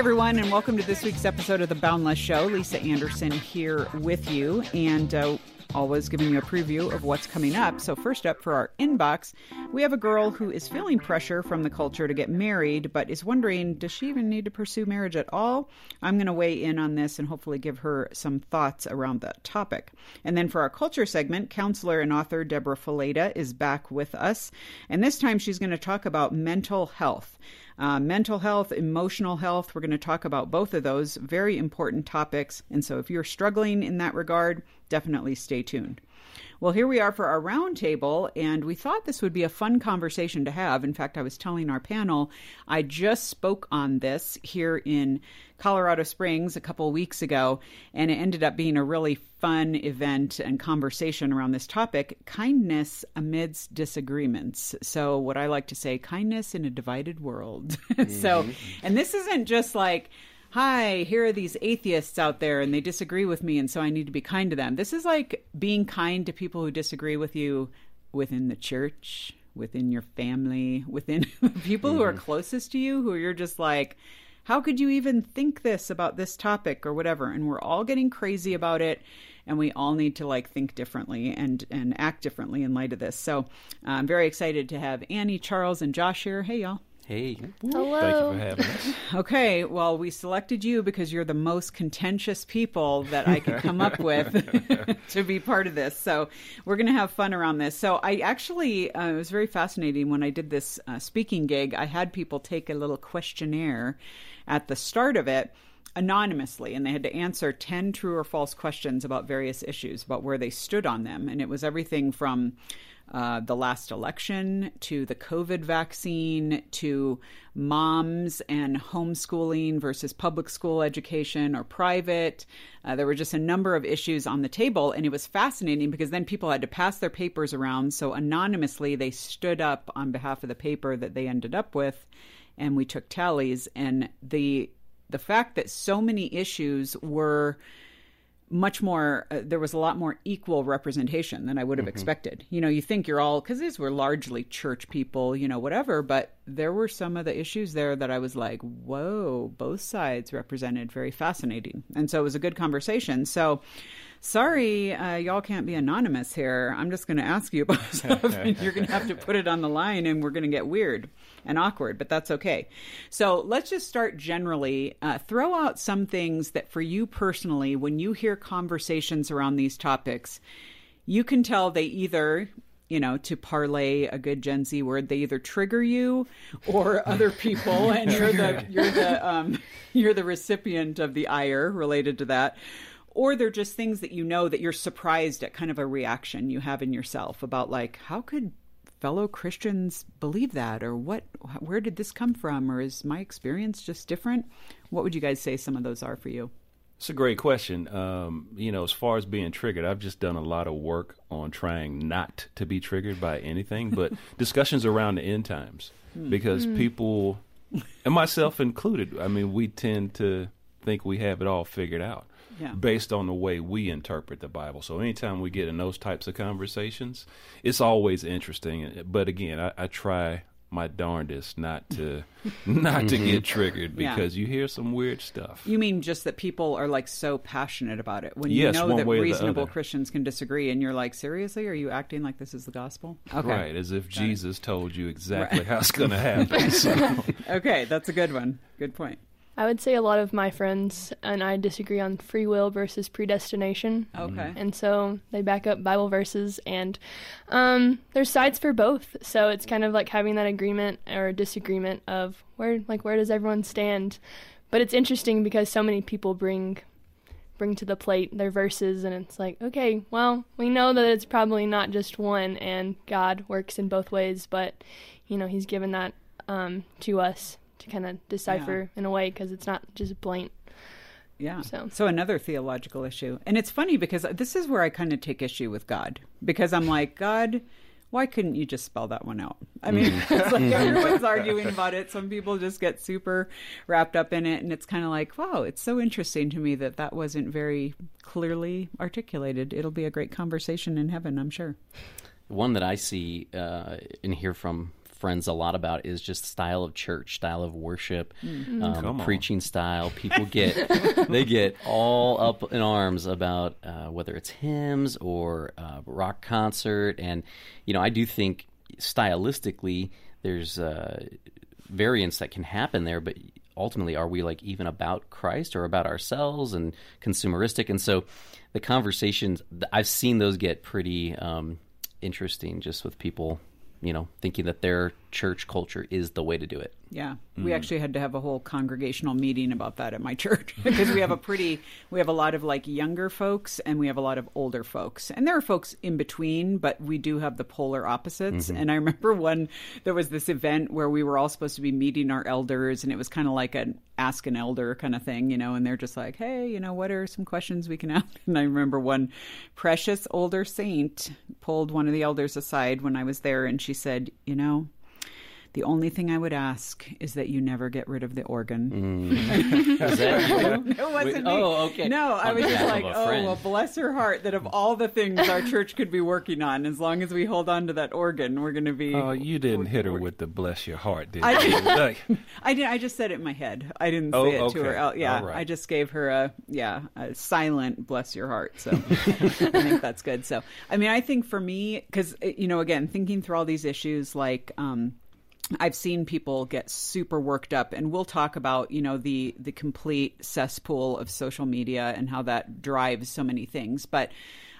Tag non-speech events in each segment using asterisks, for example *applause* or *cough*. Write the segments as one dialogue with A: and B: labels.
A: everyone, and welcome to this week's episode of The Boundless Show. Lisa Anderson here with you, and uh, always giving you a preview of what's coming up. So, first up for our inbox, we have a girl who is feeling pressure from the culture to get married, but is wondering does she even need to pursue marriage at all? I'm going to weigh in on this and hopefully give her some thoughts around that topic. And then for our culture segment, counselor and author Debra Fileta is back with us. And this time she's going to talk about mental health. Uh, mental health, emotional health. We're going to talk about both of those very important topics. And so if you're struggling in that regard, definitely stay tuned. Well, here we are for our roundtable, and we thought this would be a fun conversation to have. In fact, I was telling our panel, I just spoke on this here in Colorado Springs a couple weeks ago, and it ended up being a really fun event and conversation around this topic kindness amidst disagreements. So, what I like to say, kindness in a divided world. *laughs* Mm-hmm. so, and this isn't just like, hi, here are these atheists out there and they disagree with me, and so I need to be kind to them. This is like being kind to people who disagree with you within the church, within your family, within *laughs* people mm. who are mm-hmm. closest to you, who you're just like, how could you even think this about this topic or whatever? And we're all getting crazy about it and we all need to like think differently and and act differently in light of this. So I'm very excited to have Annie, Charles, and Josh here. Hey, y'all.
B: Hey.
C: Hello.
B: Thank you for having us. *laughs*
A: Okay, well, we selected you because you're the most contentious people that I could come up with *laughs* to be part of this. So we're going to have fun around this. So I actually, uh, it was very fascinating when I did this uh, speaking gig. I had people take a little questionnaire at the start of it anonymously and they had to answer 10 true or false questions about various issues about where they stood on them and it was everything from uh, the last election to the COVID vaccine to moms and homeschooling versus public school education or private. Uh, there were just a number of issues on the table, and it was fascinating because then people had to pass their papers around. So anonymously, they stood up on behalf of the paper that they ended up with, and we took tallies. And the the fact that so many issues were much more uh, there was a lot more equal representation than i would have mm-hmm. expected. You know you think you're all because these were largely church people you know whatever but there were some of the issues there that i was like whoa both sides represented very fascinating. And so it was a good conversation. So sorry, uh, y'all can't be anonymous here. I'm just going to ask you about *laughs* stuff, and you're going to have to put it on the line, and we're going to get weird and awkward, but that's okay. So let's just start generally. Uh, throw out some things that for you personally, when you hear conversations around these topics, you can tell they either you know, to parlay a good Gen Z word, they either trigger you or other people, and you're the *laughs* you're the um, *laughs* you're the recipient of the ire related to that, or they're just things that you know that you're surprised at kind of a reaction you have in yourself about like how could fellow christians believe that or what where did this come from or is my experience just different what would you guys say some of those are for you
B: it's a great question. Um, you know, as far as being triggered, I've just done a lot of work on trying not to be triggered by anything, but *laughs* discussions around the end times. Hmm. Because mm. people, and myself included, I mean, we tend to think we have it all figured out yeah. based on the way we interpret the Bible. So anytime we get in those types of conversations, it's always interesting. But again, I, I try my darndest not to *laughs* not to get mm-hmm. triggered because yeah. you hear some weird stuff.
A: You mean just that people are like so passionate about it when yes, you know that reasonable Christians can disagree and you're like seriously are you acting like this is the gospel?
B: Okay. Right, as if Got Jesus it. told you exactly right. how it's going to happen. So. *laughs*
A: okay, that's a good one. Good point.
C: I would say a lot of my friends and I disagree on free will versus predestination.
A: Okay.
C: And so they back up Bible verses, and um, there's sides for both. So it's kind of like having that agreement or disagreement of where, like, where does everyone stand? But it's interesting because so many people bring bring to the plate their verses and it's like okay well we know that it's probably not just one and god works in both ways but you know he's given that um, to us to kind of decipher yeah. in a way because it's not just blank.
A: Yeah. So. so another theological issue. And it's funny because this is where I kind of take issue with God because I'm like, God, why couldn't you just spell that one out? I mean, mm. *laughs* it's like everyone's arguing about it. Some people just get super wrapped up in it. And it's kind of like, wow, it's so interesting to me that that wasn't very clearly articulated. It'll be a great conversation in heaven, I'm sure.
D: One that I see uh, and hear from friends a lot about is just style of church, style of worship,
A: Mm-hmm.
D: um, preaching style. People *laughs* get they get all up in arms about uh, whether it's hymns or uh, rock concert, and you know I do think stylistically there's uh, variance that can happen there, but ultimately, are we like even about Christ or about ourselves and consumeristic? And so, the conversations I've seen those get pretty um, interesting, just with people, you know, thinking that their church culture is the way to do it.
A: Yeah, we mm. actually had to have a whole congregational meeting about that at my *laughs* church *laughs* because we have a pretty, we have a lot of like younger folks and we have a lot of older folks, and there are folks in between, but we do have the polar opposites. Mm-hmm. And I *laughs* remember one, there was this event where we were all supposed to be meeting our elders, and it was kind of like an ask an elder kind of thing, you know, and they're just like, hey, you know, what are some questions we can ask? And I remember one precious older saint pulled one of the elders aside when I was there, and she said, you know, the only thing I would ask is that you never get rid of the organ. *laughs*
D: Is that you?
A: It wasn't me.
D: Oh, okay.
A: No, I
D: On
A: was just like, oh,
D: friend.
A: well, bless her heart that of all the things our church could be working on, as long as we hold on to that organ, we're going to be.
B: Oh, you didn't hit her with the bless your heart, did
A: I
B: you?
A: did.
B: Like, *laughs*
A: I did. I just said it in my head. I didn't say
B: Oh,
A: it to her.
B: okay.
A: out. Yeah,
B: All right.
A: I just gave her a yeah a silent bless your heart. So *laughs* I think that's good. So I mean, I think for me, because you know, again, thinking through all these issues, like. um I've seen people get super worked up, and we'll talk about you know the the complete cesspool of social media and how that drives so many things. But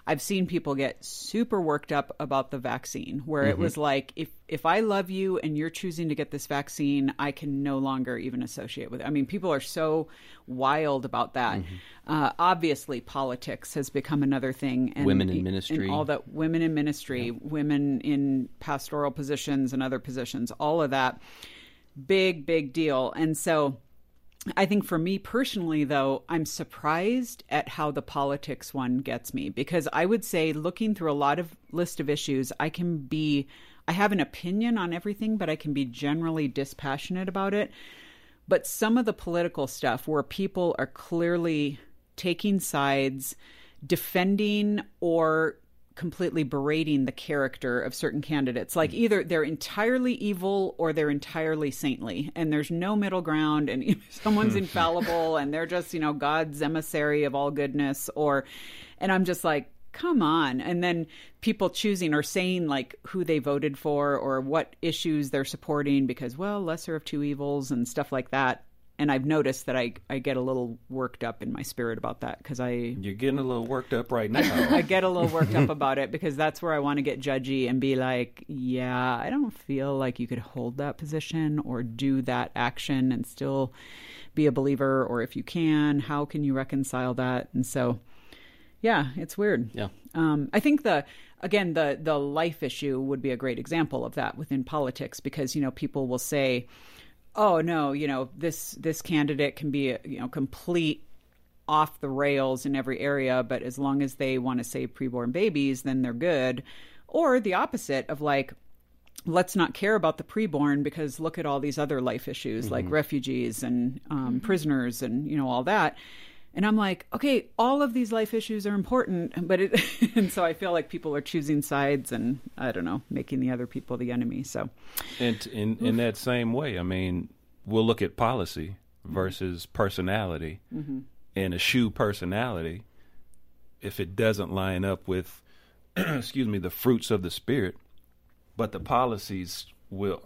A: I've seen people get super worked up about the vaccine, where it was like if if I love you and you're choosing to get this vaccine, I can no longer even associate with it. I mean, people are so wild about that. Uh, obviously, politics has become another thing, and
D: Women in
A: and
D: ministry.
A: all that women in ministry, women in pastoral positions and other positions, all of that. Big, big deal. And so I think for me personally, though, I'm surprised at how the politics one gets me because I would say, looking through a lot of list of issues, I can be, I have an opinion on everything, but I can be generally dispassionate about it. But some of the political stuff where people are clearly taking sides, defending or completely berating the character of certain candidates. Like mm. either they're entirely evil or they're entirely saintly, and there's no middle ground, and *laughs* someone's mm-hmm. infallible and they're just, you know, God's emissary of all goodness, or, and I'm just like, come on. And then people choosing or saying like who they voted for or what issues they're supporting because, well, lesser of two evils and stuff like that. And I've noticed that I, I get a little worked up in my spirit about that because I
B: you're getting a little worked up right now. *laughs*
A: I get a little worked up *laughs* about it because that's where I want to get judgy and be like, yeah, I don't feel like you could hold that position or do that action and still be a believer. Or if you can, how can you reconcile that? And so, yeah, it's weird.
D: Yeah.
A: Um, I think the again the the life issue would be a great example of that within politics because you know people will say, "Oh no, you know this this candidate can be a, you know complete off the rails in every area, but as long as they want to save preborn babies, then they're good." Or the opposite of like, let's not care about the preborn because look at all these other life issues like refugees and um, prisoners and you know all that. And I'm like, okay, all of these life issues are important, but it, *laughs* and so I feel like people are choosing sides and I don't know, making the other people the enemy. So,
B: And in in that same way, I mean, we'll look at policy mm-hmm. versus personality, mm-hmm. and a shoe personality. If it doesn't line up with, *clears throat* excuse me, the fruits of the spirit, but the policies will.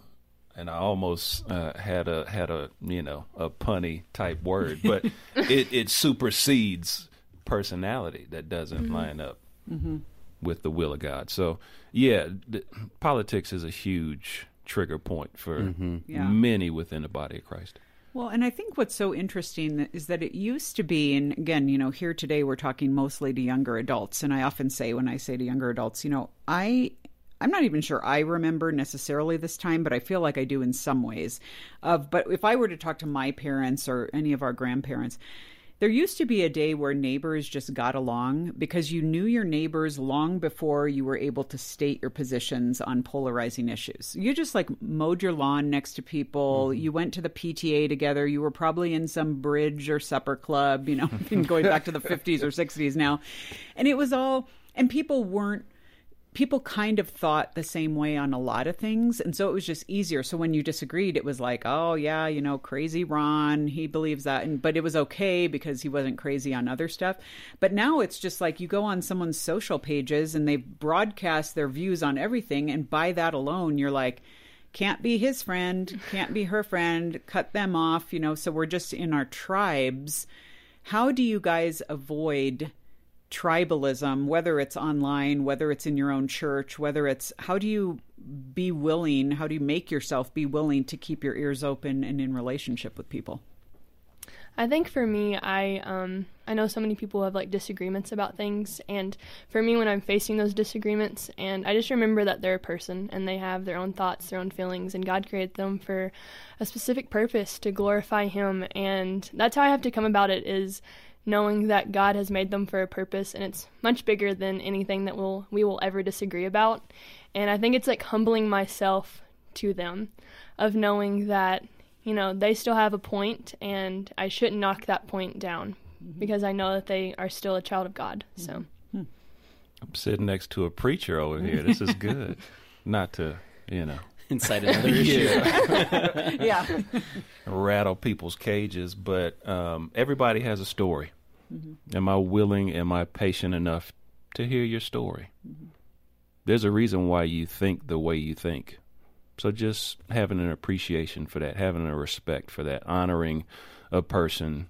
B: And I almost uh, had a had a you know a punny type *laughs* word, but it it supersedes personality that doesn't mm-hmm. line up mm-hmm. with the will of God. So, yeah, th- politics is a huge trigger point for mm-hmm.
A: Yeah.
B: many within the body of Christ.
A: Well, and I think what's so interesting is that it used to be, and again, you know, here today we're talking mostly to younger adults, and I often say when I say to younger adults, you know, I. I'm not even sure I remember necessarily this time, but I feel like I do in some ways. Of but if I were to talk to my parents or any of our grandparents, there used to be a day where neighbors just got along because you knew your neighbors long before you were able to state your positions on polarizing issues. You just like mowed your lawn next to people. Mm-hmm. You went to the PTA together. You were probably in some bridge or supper club, you know, *laughs* going back to the 50s or 60s now. And it was all, and people weren't people kind of thought the same way on a lot of things. And so it was just easier. So when you disagreed, it was like, oh, yeah, you know, crazy Ron, he believes that. And, but it was okay because he wasn't crazy on other stuff. But now it's just like you go on someone's social pages and they broadcast their views on everything. And by that alone, you're like, can't be his friend, can't be her friend, cut them off, you know. So we're just in our tribes. How do you guys avoid tribalism, whether it's online, whether it's in your own church, whether it's how do you be willing, how do you make yourself be willing to keep your ears open and in relationship with people?
C: I think for me, I um, I know so many people have like disagreements about things, and for me, when I'm facing those disagreements, and I just remember that they're a person and they have their own thoughts, their own feelings, and God created them for a specific purpose to glorify Him, and that's how I have to come about it is knowing that God has made them for a purpose and it's much bigger than anything that will we will ever disagree about. And I think it's like humbling myself to them of knowing that, you know, they still have a point and I shouldn't knock that point down mm-hmm. because I know that they are still a child of God. So mm-hmm.
B: I'm sitting next to a preacher over here. This is good. *laughs* Not to, you know, *laughs*
D: inside another *laughs* issue. *laughs*
A: yeah.
B: Rattle people's cages, but um, everybody has a story. Mm-hmm. Am I willing? Am I patient enough to hear your story? Mm-hmm. There's a reason why you think the way you think. So just having an appreciation for that, having a respect for that, honoring a person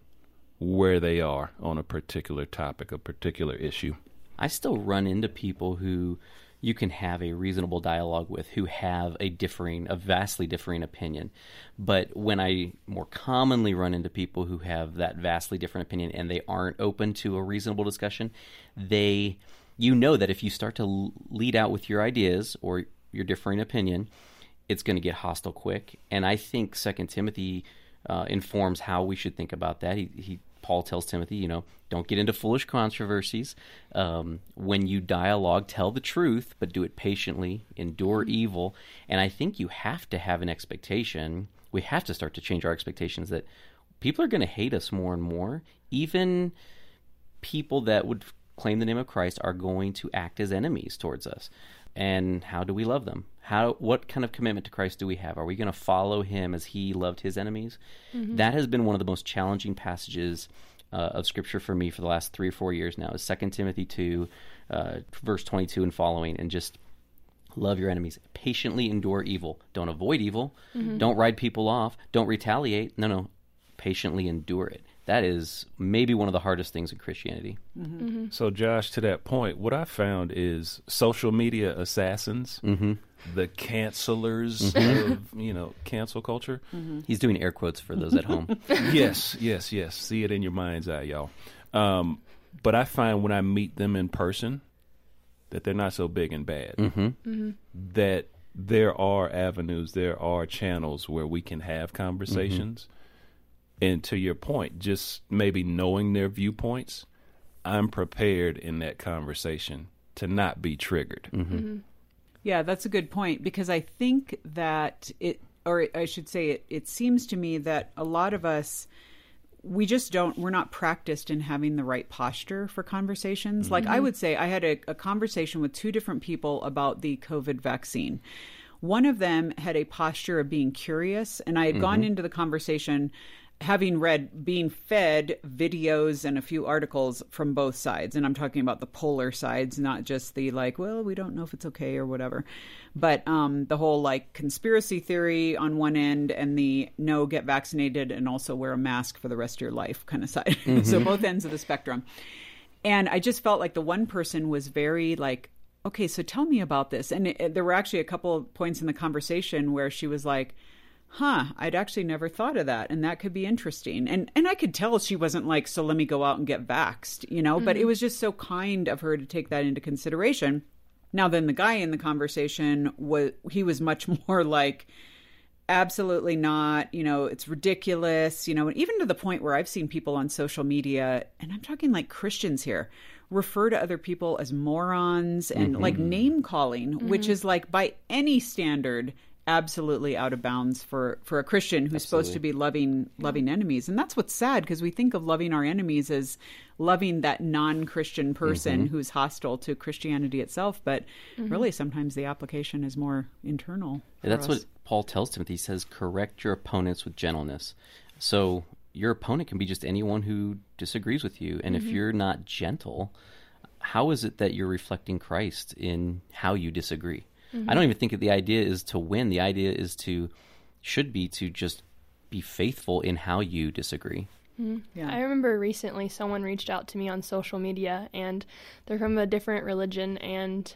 B: where they are on a particular topic, a particular issue.
D: I still run into people who you can have a reasonable dialogue with who have a differing, a vastly differing opinion. But when I more commonly run into people who have that vastly different opinion and they aren't open to a reasonable discussion, they, you know that if you start to lead out with your ideas or your differing opinion, it's going to get hostile quick. And I think Second Timothy uh, informs how we should think about that. He, he Paul tells Timothy, you know, don't get into foolish controversies. Um, when you dialogue, tell the truth, but do it patiently, endure mm-hmm. evil. And I think you have to have an expectation. We have to start to change our expectations that people are going to hate us more and more. Even people that would claim the name of Christ are going to act as enemies towards us. And how do we love them? How what kind of commitment to Christ do we have? Are we going to follow him as he loved his enemies? Mm-hmm. That has been one of the most challenging passages uh, of scripture for me for the last 3 or 4 years now. Is 2 Timothy 2 uh, verse 22 and following and just love your enemies patiently endure evil don't avoid evil mm-hmm. don't ride people off don't retaliate no no patiently endure it that is maybe one of the hardest things in Christianity.
B: Mm-hmm. Mm-hmm. So, Josh, to that point, what I found is social media assassins, mm-hmm. The cancelers mm-hmm. of you know cancel culture.
D: Mm-hmm. He's doing air quotes for those at home. *laughs*
B: yes, yes, yes. See it in your mind's eye, y'all. Um, but I find when I meet them in person that they're not so big and bad. Mm-hmm. That there are avenues, there are channels where we can have conversations and to your point, just maybe knowing their viewpoints, I'm prepared in that conversation to not be triggered.
A: Yeah, that's a good point because I think that it, or I should say, it, it seems to me that a lot of us, we just don't, we're not practiced in having the right posture for conversations. Mm-hmm. Like I would say, I had a, a conversation with two different people about the COVID vaccine. One of them had a posture of being curious, and I had gone mm-hmm. into the conversation having read being fed videos and a few articles from both sides and i'm talking about the polar sides not just the like well we don't know if it's okay or whatever but um, the whole like conspiracy theory on one end and the no get vaccinated and also wear a mask for the rest of your life kind of *laughs* side. Mm-hmm. so both ends of the spectrum. And i just felt like the one person was very like okay so tell me about this. And it, there were actually a couple of points in the conversation where she was like huh, I'd actually never thought of that. And that could be interesting. And and I could tell she wasn't like, so let me go out and get vaxed, you know, mm-hmm. but it mm-hmm. was just so kind of her to take that into consideration. Now then the guy in the conversation was he was much *laughs* more like absolutely not, you know, it's ridiculous, you know, and even to the point where I've seen people on social media and I'm talking like Christians here refer to other people as morons and mm-hmm. like name calling, mm-hmm. which is like by any standard absolutely out of bounds for for a Christian who's supposed to be loving loving enemies. And that's what's sad because we think of loving our enemies as loving that non-Christian person
D: Mm-hmm.
A: who's hostile to Christianity itself, but really sometimes the application is more internal.
D: And that's
A: us.
D: what Paul tells Timothy. He says, correct your opponents with gentleness. So your opponent can be just anyone who disagrees with you. And if you're not gentle, how is it that you're reflecting Christ in how you disagree? I don't even think that the idea is to win. The idea is to, should be to just be faithful in how you disagree. Mm-hmm.
A: Yeah.
C: I remember recently someone reached out to me on social media and they're from a different religion and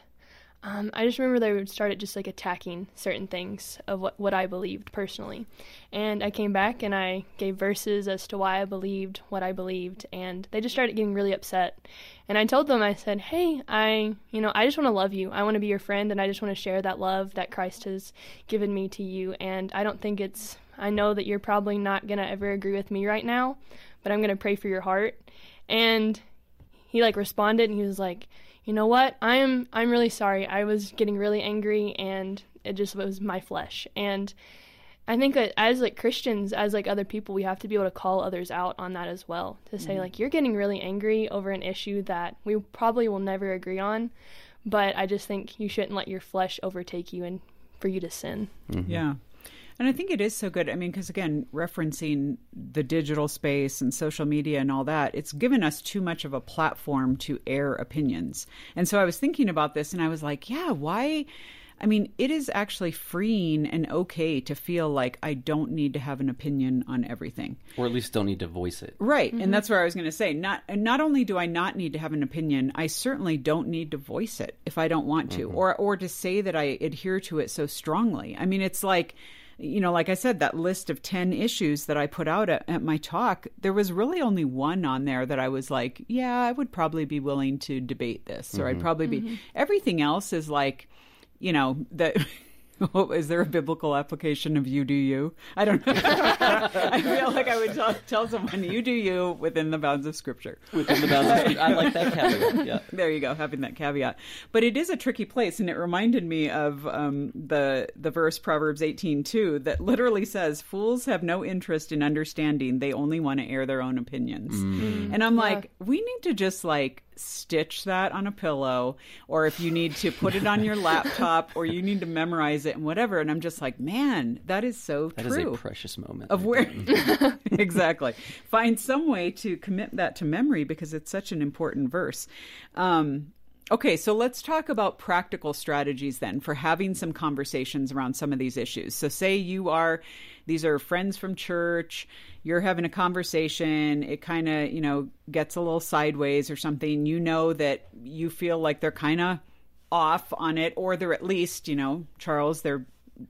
C: um, I just remember they would started just like attacking certain things of what, what I believed personally. And I came back and I gave verses as to why I believed what I believed and they just started getting really upset. And I told them, I said, Hey, I you know, I just want to love you. I want to be your friend and I just want to share that love that Christ has given me to you and I don't think it's I know that you're probably not going to ever agree with me right now, but I'm going to pray for your heart. And he like responded and he was like, "You know what? I'm I'm really sorry. I was getting really angry and it just was my flesh." And I think that as like Christians, as like other people, we have to be able to call others out on that as well. To say mm-hmm. like you're getting really angry over an issue that we probably will never agree on, but I just think you shouldn't let your flesh overtake you and for you to sin. Mm-hmm.
A: Yeah. And I think it is so good. I mean, because again, referencing the digital space and social media and all that, it's given us too much of a platform to air opinions. And so I was thinking about this and I was like, yeah, why? I mean, it is actually freeing and okay to feel like I don't need to have an opinion on everything.
D: Or at least don't need to voice it.
A: Right, and mm-hmm. that's where I was going to say. Not not only do I not need to have an opinion, I certainly don't need to voice it if I don't want to, mm-hmm. or or to say that I adhere to it so strongly. I mean, it's like, you know, like I said, that list of ten issues that I put out at, at my talk, there was really only one on there that I was like, yeah, I would probably be willing to debate this, or I'd mm-hmm. probably be. Mm-hmm. Everything else is like, you know, that. *laughs* *laughs* Is there a biblical application of you do you? I don't know. *laughs* I feel like I would tell, tell someone you do you within the bounds of Scripture.
D: Within the bounds of scripture. I like that caveat. Yeah. *laughs*
A: There you go, having that caveat. But it is a tricky place, and it reminded me of um, the the verse Proverbs eighteen two that literally says, "Fools have no interest in understanding; they only want to air their own opinions." And I'm like, we need to just like stitch that on a pillow, or if you need to put it on your *laughs* laptop, or you need to memorize it and whatever. And I'm just like, man, that is so
D: That is
A: true
D: a precious moment.
A: of where *laughs* *laughs* exactly find some way to commit that to memory because it's such an important verse um, okay so let's talk about practical strategies then for having some conversations around some of these issues. So say you are these are friends from church you're having a conversation it kind of you know gets a little sideways or something you know that you feel like they're kind of off on it or they're at least you know charles they're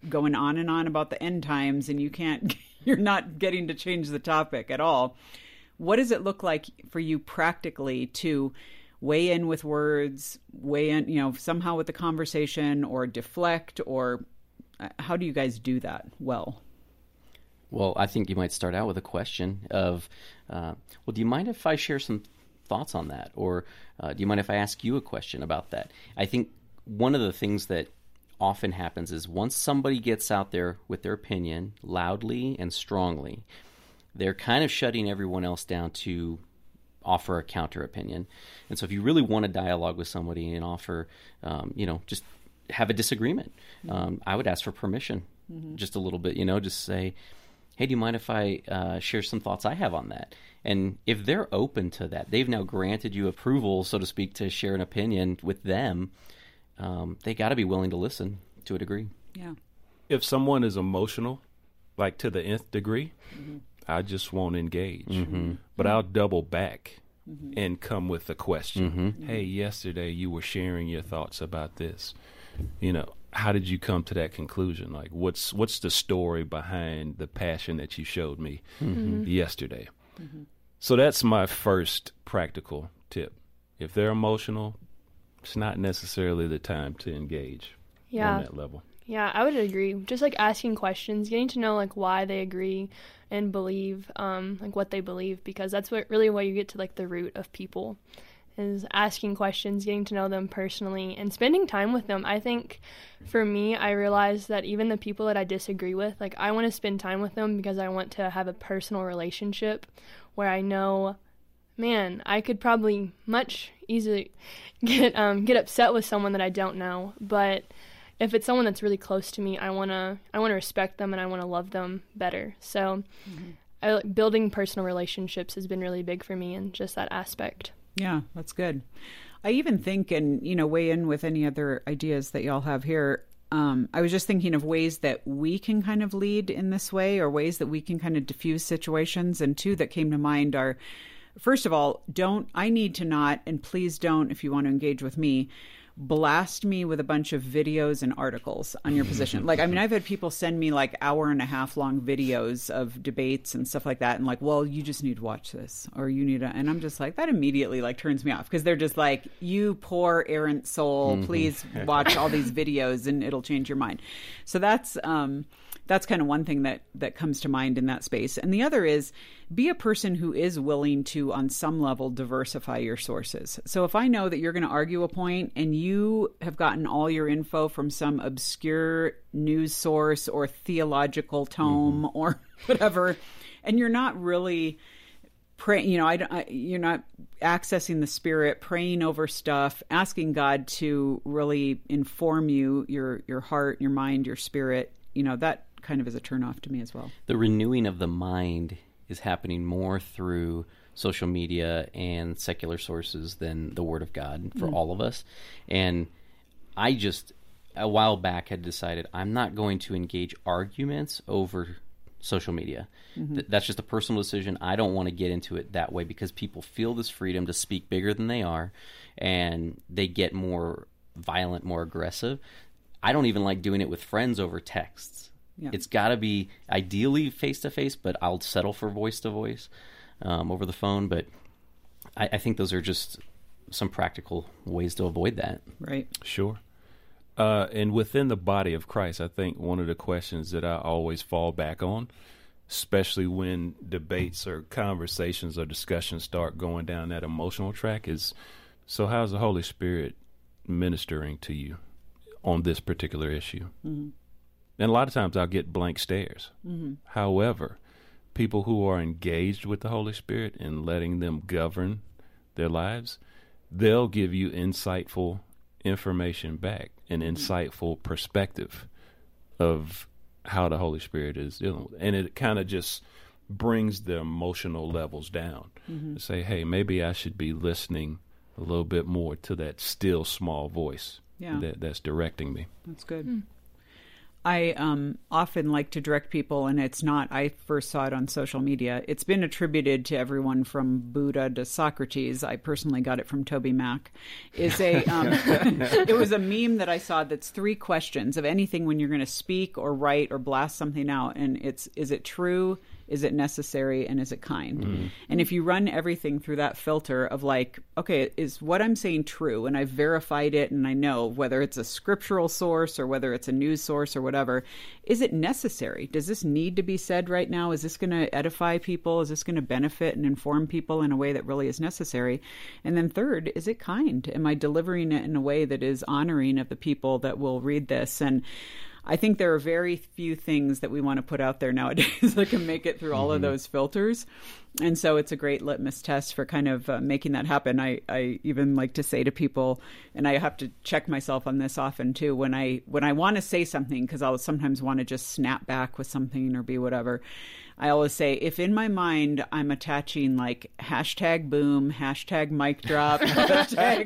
A: going on and on about the end times and you can't *laughs* you're not getting to change the topic at all. What does it look like for you practically to weigh in with words weigh in you know somehow with the conversation or deflect or uh, how do you guys do that well
D: Well, I think you might start out with a question of, uh, well, do you mind if I share some thoughts on that? Or uh, do you mind if I ask you a question about that? I think one of the things that often happens is once somebody gets out there with their opinion loudly and strongly, they're kind of shutting everyone else down to offer a counter opinion. And so if you really want to dialogue with somebody and offer, um, you know, just have a disagreement, um, I would ask for permission just a little bit, you know, just say, hey, do you mind if I uh, share some thoughts I have on that? And if they're open to that, they've now granted you approval, so to speak, to share an opinion with them, um, they got to be willing to listen to a degree.
A: yeah
B: if someone is emotional, like to the nth degree, I just won't engage. Mm-hmm. But I'll mm-hmm. double back mm-hmm. and come with a question. Hey, yesterday you were sharing your thoughts about this. You know, how did you come to that conclusion? Like, what's what's the story behind the passion that you showed me yesterday? So that's my first practical tip. If they're emotional, it's not necessarily the time to engage
C: Yeah.
B: on that level.
C: Yeah, I would agree. Just like asking questions, getting to know like why they agree and believe, um, like what they believe, because that's what really where you get to like the root of people. is asking questions, getting to know them personally, and spending time with them. I think for me, I realized that even the people that I disagree with, like I want to spend time with them because I want to have a personal relationship where I know, man, I could probably much easily *laughs* get um, get upset with someone that I don't know, but if it's someone that's really close to me, I wanna I wanna respect them and I wanna love them better. So, mm-hmm. I, building personal relationships has been really big for me in just that aspect.
A: Yeah, that's good. I even think, and you know, weigh in with any other ideas that y'all have here. Um, I was just thinking of ways that we can kind of lead in this way, or ways that we can kind of diffuse situations. And two that came to mind are, first of all, don't. I need to not, and please don't, if you want to engage with me blast me with a bunch of videos and articles on your position. like, I mean, I've had people send me like hour and a half long videos of debates and stuff like that, and like, well, you just need to watch this, or you need to, and I'm just like, that immediately like turns me off because they're just like, you poor errant soul, mm-hmm. please *laughs* watch all these videos and it'll change your mind. So that's um, that's kind of one thing that that comes to mind in that space and the other is be a person who is willing to on some level diversify your sources so if i know that you're going to argue a point and you have gotten all your info from some obscure news source or theological tome mm-hmm. or *laughs* whatever and you're not really praying you know I, I, you're not accessing the spirit praying over stuff asking god to really inform you your your heart your mind your spirit you know that kind of is a turnoff to me as well.
D: The renewing of the mind is happening more through social media and secular sources than the Word of God for mm. all of us. And I just, a while back, had decided I'm not going to engage arguments over social media. Mm-hmm. Th- that's just a personal decision. I don't want to get into it that way because people feel this freedom to speak bigger than they are and they get more violent, more aggressive. I don't even like doing it with friends over texts. Yeah. It's got to be ideally face to face, but I'll settle for voice to voice over the phone. But I, I think those are just some practical ways to avoid that.
A: Right.
B: Sure. Uh, and within the body of Christ, I think one of the questions that I always fall back on, especially when debates or conversations or discussions start going down that emotional track, is so how's the Holy Spirit ministering to you on this particular issue? Mm-hmm. And a lot of times I'll get blank stares. Mm-hmm. However, people who are engaged with the Holy Spirit and letting them govern their lives, they'll give you insightful information back, an mm-hmm. insightful perspective of how the Holy Spirit is dealing with. And it kind of just brings the emotional levels down. Mm-hmm. Say, hey, maybe I should be listening a little bit more to that still small voice yeah. that, that's directing me.
A: That's good. Mm. I um, often like to direct people, and it's not, I first saw it on social media. It's been attributed to everyone from Buddha to Socrates. I personally got it from TobyMac. Is a um, *laughs* It was a meme that I saw that's three questions of anything when you're going to speak or write or blast something out. And it's, is it true? Is it necessary? And is it kind? Mm-hmm. And if you run everything through that filter of like, okay, is what I'm saying true? And I've verified it and I know whether it's a scriptural source or whether it's a news source or whatever, is it necessary? Does this need to be said right now? Is this going to edify people? Is this going to benefit and inform people in a way that really is necessary? And then third, is it kind? Am I delivering it in a way that is honoring of the people that will read this? And I think there are very few things that we want to put out there nowadays *laughs* that can make it through all mm-hmm. of those filters. And so it's a great litmus test for kind of uh, making that happen. I, I even like to say to people, and I have to check myself on this often too, when I when I want to say something because I'll sometimes want to just snap back with something or be whatever. I always say if in my mind I'm attaching like hashtag boom, hashtag mic drop, *laughs* hashtag,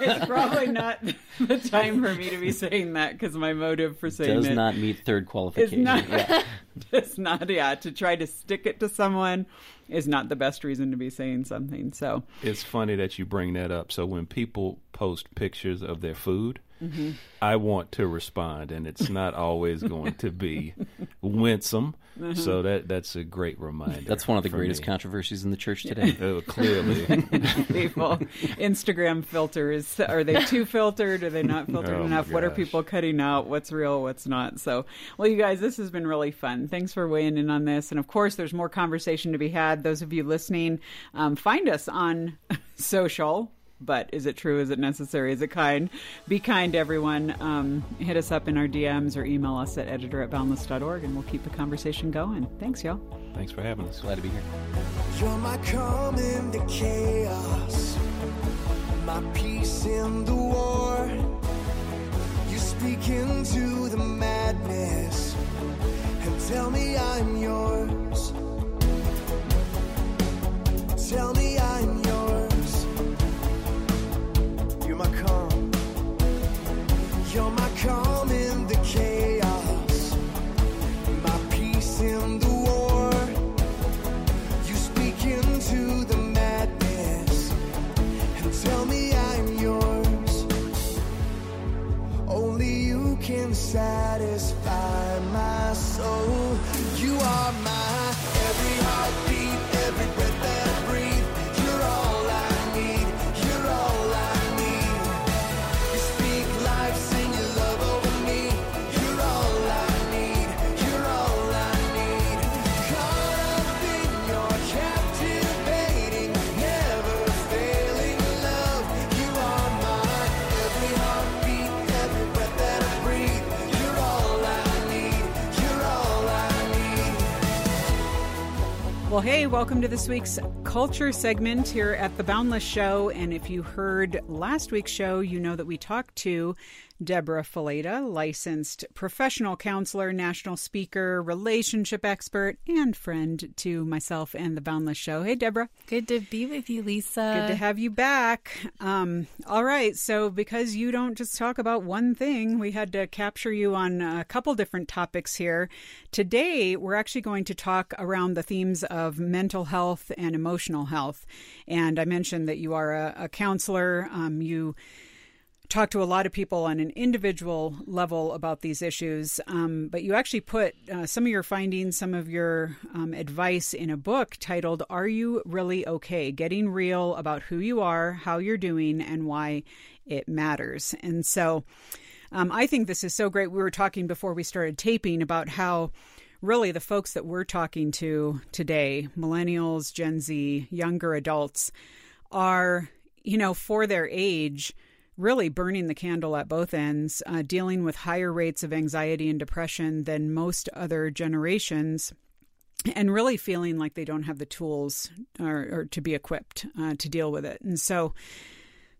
A: it's probably not the time for me to be saying that because my motive for saying
D: does
A: it
D: not meet third qualification.
A: Not, yeah. *laughs* does not, yeah, to try to stick it to someone is not the best reason to be saying something. So
B: it's funny that you bring that up. So when people post pictures of their food, mm-hmm. I want to respond, and it's not always going to be *laughs* winsome. Mm-hmm. So that that's a great reminder.
D: That's one of the greatest
B: me.
D: controversies in the church today.
B: oh, clearly, *laughs*
A: people Instagram filters are they too filtered? Are they not filtered oh enough? What are people cutting out? What's real? What's not? So, well, you guys, this has been really fun. Thanks for weighing in on this, and of course, there's more conversation to be had. Those of you listening, um, find us on *laughs* social but is it true? Is it necessary? Is it kind? Be kind, everyone. Um, hit us up in our DMs or email us at editor at boundless.org and we'll keep the conversation going. Thanks, y'all.
B: Thanks for having us.
D: Glad to be here.
E: You're my calm in the chaos, my peace in the war. You speak into the madness and tell me I'm yours. Tell me I'm yours. Satisfy my soul.
A: Well, hey, welcome to this week's culture segment here at the Boundless Show. And if you heard last week's show, you know that we talked to Debra Fileta, licensed professional counselor, national speaker, relationship expert, and friend to myself and the Boundless Show. Hey, Debra.
F: Good to be with you, Lisa.
A: Good to have you back. Um, all right. So, because you don't just talk about one thing, we had to capture you on a couple different topics here. Today, we're actually going to talk around the themes of mental health and emotional health. And I mentioned that you are a, a counselor. Um, you talk to a lot of people on an individual level about these issues, um, but you actually put uh, some of your findings, some of your um, advice in a book titled Are You Really Okay? Getting Real About Who You Are, How You're Doing, and Why It Matters. And so um, I think this is so great. We were talking before we started taping about how really the folks that we're talking to today, millennials, Gen Z, younger adults, are, you know, for their age, really burning the candle at both ends, uh, dealing with higher rates of anxiety and depression than most other generations. And really feeling like they don't have the tools or, or to be equipped uh, to deal with it. And so,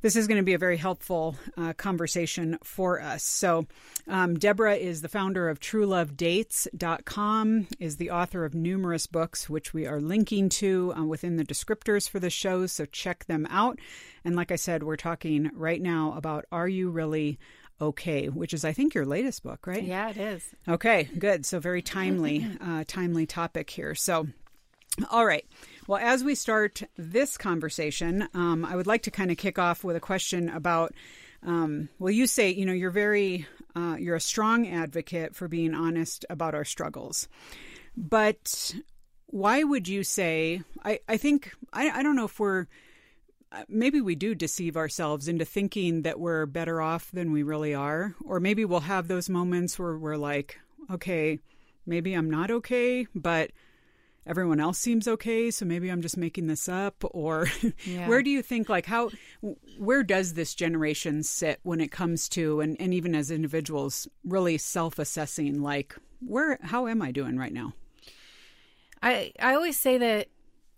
A: this is going to be a very helpful uh, conversation for us. So, um, Debra is the founder of TrueLoveDates.com, is the author of numerous books, which we are linking to uh, within the descriptors for the show. So, check them out. And like I said, we're talking right now about Are You Really Okay, which is, I think, your latest book, right?
F: Yeah, it is.
A: Okay, good. So, very timely, uh, timely topic here. So, all right. Well, as we start this conversation, um, I would like to kind of kick off with a question about. Um, well, you say you know you're very uh, you're a strong advocate for being honest about our struggles, but why would you say? I I think I I don't know if we're uh, maybe we do deceive ourselves into thinking that we're better off than we really are, or maybe we'll have those moments where we're like, okay, maybe I'm not okay, but everyone else seems okay so maybe i'm just making this up or *laughs*
F: Yeah.
A: where do you think like how where does this generation sit when it comes to and, and even as individuals really self-assessing like where how am i doing right now
F: I I always say that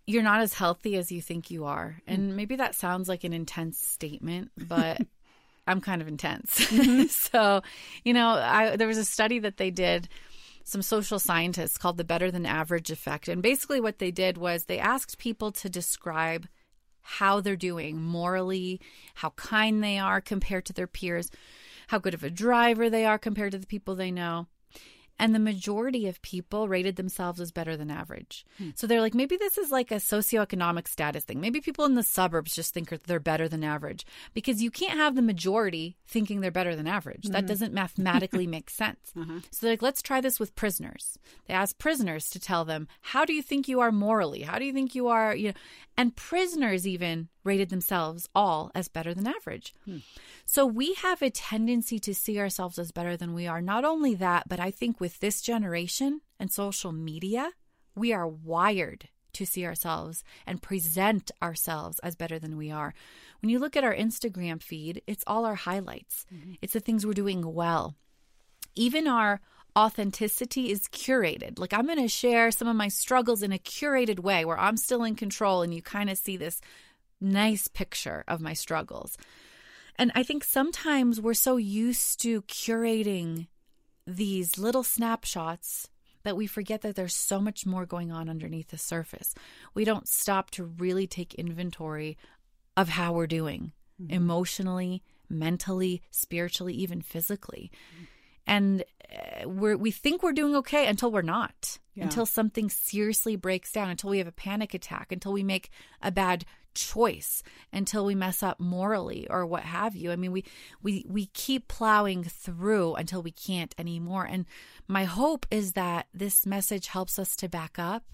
F: you're not as healthy as you think you are. And mm. maybe that sounds like an intense statement, *laughs* but I'm kind of intense. Mm-hmm. *laughs* so, you know, I there was a study that they did some social scientists called the better than average effect. And basically what they did was they asked people to describe how they're doing morally, how kind they are compared to their peers, how good of a driver they are compared to the people they know. And the majority of people rated themselves as better than average. Hmm. So they're like, maybe this is like a socioeconomic status thing. Maybe people in the suburbs just think they're better than average because you can't have the majority thinking they're better than average. That mm-hmm. doesn't mathematically make *laughs* sense. Uh-huh. So they're like, let's try this with prisoners. They asked prisoners to tell them, how do you think you are morally? How do you think you are, you know, and prisoners even rated themselves all as better than average. Hmm. So we have a tendency to see ourselves as better than we are. Not only that, but I think with this generation and social media, we are wired to see ourselves and present ourselves as better than we are. When you look at our Instagram feed, it's all our highlights, mm-hmm. it's the things we're doing well. Even our authenticity is curated. Like I'm going to share some of my struggles in a curated way where I'm still in control and you kind of see this nice picture of my struggles. And I think sometimes we're so used to curating these little snapshots that we forget that there's so much more going on underneath the surface. We don't stop to really take inventory of how we're doing emotionally, mentally, spiritually, even physically. And uh, we're, we think we're doing okay until we're not,
A: Yeah.
F: until something seriously breaks down, until we have a panic attack, until we make a bad choice, until we mess up morally or what have you. I mean, we we we keep plowing through until we can't anymore. And my hope is that this message helps us to back up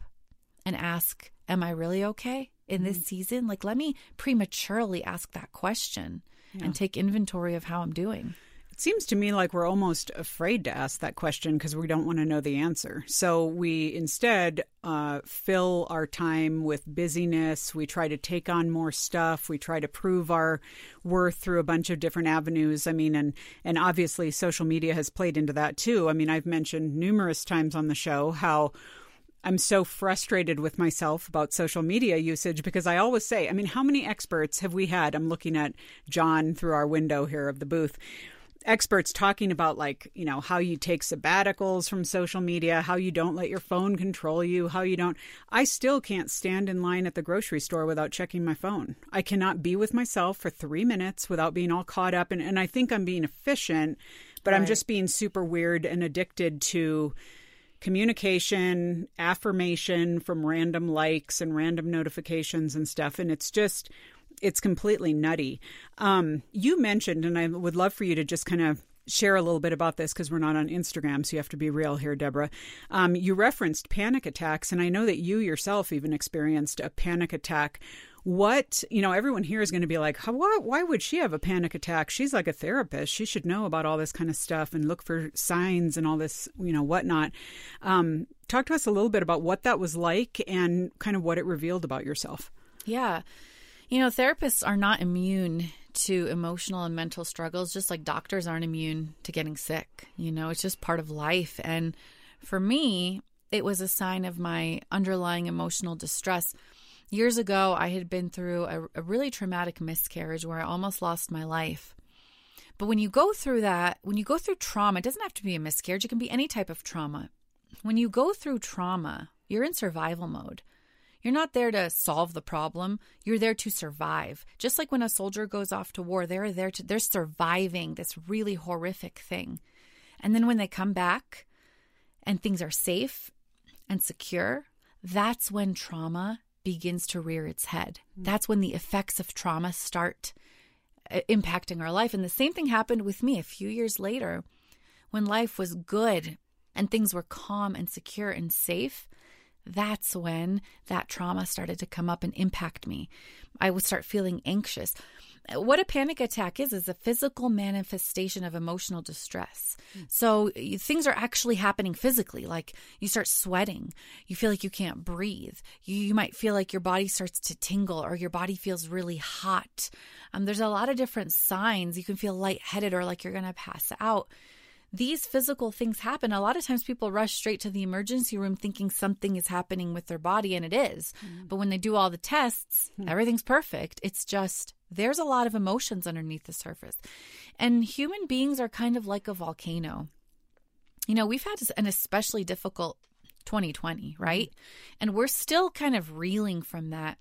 F: and ask, Am I really okay in this mm-hmm. season? Like, let me prematurely ask that question and take inventory of how I'm doing.
A: Seems to me like we're almost afraid to ask that question because we don't want to know the answer. So we instead uh, fill our time with busyness. We try to take on more stuff. We try to prove our worth through a bunch of different avenues. I mean, and and obviously social media has played into that too. I mean, I've mentioned numerous times on the show how. I'm so frustrated with myself about social media usage because I always say, I mean, how many experts have we had? I'm looking at John through our window here of the booth experts talking about like you know how you take sabbaticals from social media how you don't let your phone control you how you don't i still can't stand in line at the grocery store without checking my phone. I cannot be with myself for three minutes without being all caught up. And, and i think i'm being efficient but i'm just being super weird and addicted to communication affirmation from random likes and random notifications and stuff. And it's just it's completely nutty. Um, you mentioned, and I would love for you to just kind of share a little bit about this because we're not on Instagram, so you have to be real here, Debra. Um, you referenced panic attacks, and I know that you yourself even experienced a panic attack. What, you know, everyone here is going to be like, "How- why, why would she have a panic attack? She's like a therapist. She should know about all this kind of stuff and look for signs and all this, you know, whatnot. Um, talk to us a little bit about what that was like and kind of what it revealed about yourself.
F: Yeah. You know, therapists are not immune to emotional and mental struggles, just like doctors aren't immune to getting sick. You know, it's just part of life. And for me, it was a sign of my underlying emotional distress. Years ago, I had been through a, a really traumatic miscarriage where I almost lost my life. But when you go through that, when you go through trauma, it doesn't have to be a miscarriage, it can be any type of trauma. When you go through trauma, you're in survival mode. You're not there to solve the problem. You're there to survive. Just like when a soldier goes off to war, they're there to they're surviving this really horrific thing. And then when they come back and things are safe and secure, that's when trauma begins to rear its head. That's when the effects of trauma start uh, impacting our life. And the same thing happened with me a few years later when life was good and things were calm and secure and safe. That's when that trauma started to come up and impact me. I would start feeling anxious. What a panic attack is, is a physical manifestation of emotional distress. So y- things are actually happening physically. Like you start sweating, you feel like you can't breathe. You, you might feel like your body starts to tingle or your body feels really hot. Um, there's a lot of different signs. You can feel lightheaded or like you're going to pass out these physical things happen. A lot of times people rush straight to the emergency room thinking something is happening with their body, and it is. Mm. But when they do all the tests, hmm. everything's perfect. It's just there's a lot of emotions underneath the surface. And human beings are kind of like a volcano. You know, we've had an especially difficult 2020, right? Hmm. And we're still kind of reeling from that.